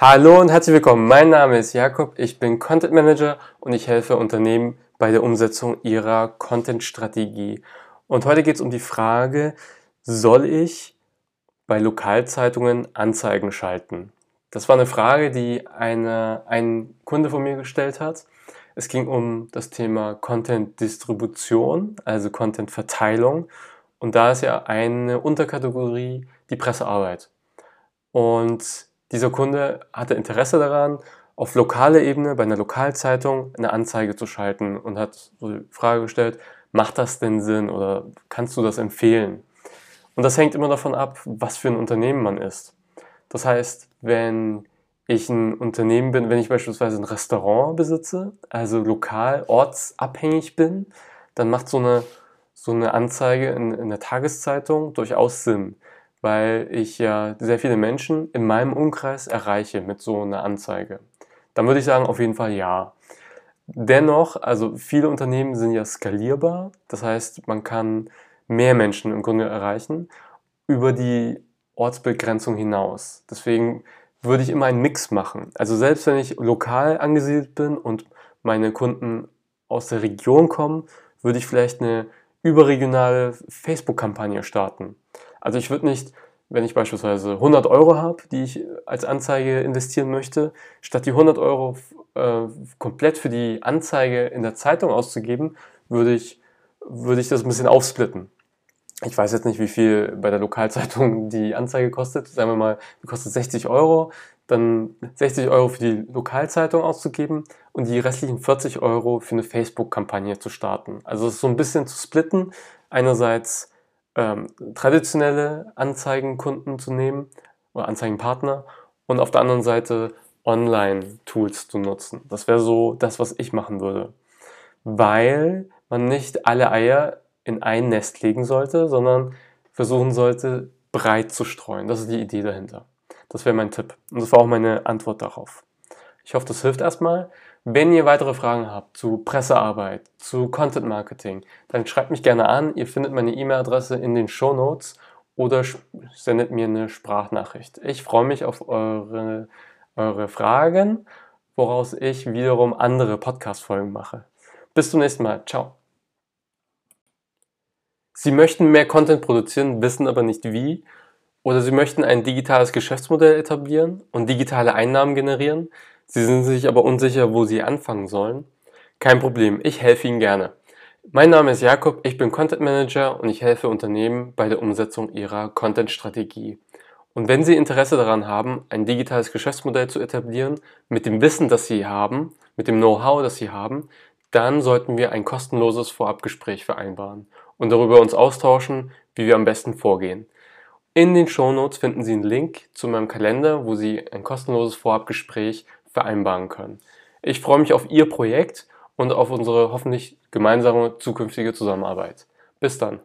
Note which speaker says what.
Speaker 1: Hallo und herzlich willkommen. Mein Name ist Jakob, ich bin Content Manager und ich helfe Unternehmen bei der Umsetzung ihrer Content-Strategie. Und heute geht es um die Frage, soll ich bei Lokalzeitungen Anzeigen schalten? Das war eine Frage, die eine, ein Kunde von mir gestellt hat. Es ging um das Thema Content-Distribution, also Content-Verteilung. Und da ist ja eine Unterkategorie die Pressearbeit. Und dieser Kunde hatte Interesse daran, auf lokaler Ebene bei einer Lokalzeitung eine Anzeige zu schalten und hat so die Frage gestellt, macht das denn Sinn oder kannst du das empfehlen? Und das hängt immer davon ab, was für ein Unternehmen man ist. Das heißt, wenn ich ein Unternehmen bin, wenn ich beispielsweise ein Restaurant besitze, also lokal, ortsabhängig bin, dann macht so eine, so eine Anzeige in, in der Tageszeitung durchaus Sinn weil ich ja sehr viele Menschen in meinem Umkreis erreiche mit so einer Anzeige. Dann würde ich sagen, auf jeden Fall ja. Dennoch, also viele Unternehmen sind ja skalierbar, das heißt, man kann mehr Menschen im Grunde erreichen über die Ortsbegrenzung hinaus. Deswegen würde ich immer einen Mix machen. Also selbst wenn ich lokal angesiedelt bin und meine Kunden aus der Region kommen, würde ich vielleicht eine überregionale Facebook-Kampagne starten. Also ich würde nicht, wenn ich beispielsweise 100 Euro habe, die ich als Anzeige investieren möchte, statt die 100 Euro äh, komplett für die Anzeige in der Zeitung auszugeben, würde ich, würde ich das ein bisschen aufsplitten. Ich weiß jetzt nicht, wie viel bei der Lokalzeitung die Anzeige kostet. Sagen wir mal, die kostet 60 Euro, dann 60 Euro für die Lokalzeitung auszugeben und die restlichen 40 Euro für eine Facebook-Kampagne zu starten. Also es ist so ein bisschen zu splitten. Einerseits ähm, traditionelle Anzeigenkunden zu nehmen oder Anzeigenpartner und auf der anderen Seite Online-Tools zu nutzen. Das wäre so das, was ich machen würde. Weil man nicht alle Eier in ein Nest legen sollte, sondern versuchen sollte, breit zu streuen. Das ist die Idee dahinter. Das wäre mein Tipp. Und das war auch meine Antwort darauf. Ich hoffe, das hilft erstmal. Wenn ihr weitere Fragen habt zu Pressearbeit, zu Content Marketing, dann schreibt mich gerne an. Ihr findet meine E-Mail-Adresse in den Show Notes oder sendet mir eine Sprachnachricht. Ich freue mich auf eure, eure Fragen, woraus ich wiederum andere Podcast-Folgen mache. Bis zum nächsten Mal. Ciao. Sie möchten mehr Content produzieren, wissen aber nicht wie. Oder Sie möchten ein digitales Geschäftsmodell etablieren und digitale Einnahmen generieren. Sie sind sich aber unsicher, wo Sie anfangen sollen. Kein Problem, ich helfe Ihnen gerne. Mein Name ist Jakob, ich bin Content Manager und ich helfe Unternehmen bei der Umsetzung ihrer Content-Strategie. Und wenn Sie Interesse daran haben, ein digitales Geschäftsmodell zu etablieren, mit dem Wissen, das Sie haben, mit dem Know-how, das Sie haben, dann sollten wir ein kostenloses Vorabgespräch vereinbaren und darüber uns austauschen, wie wir am besten vorgehen. In den Shownotes finden Sie einen Link zu meinem Kalender, wo Sie ein kostenloses Vorabgespräch vereinbaren können. Ich freue mich auf Ihr Projekt und auf unsere hoffentlich gemeinsame zukünftige Zusammenarbeit. Bis dann.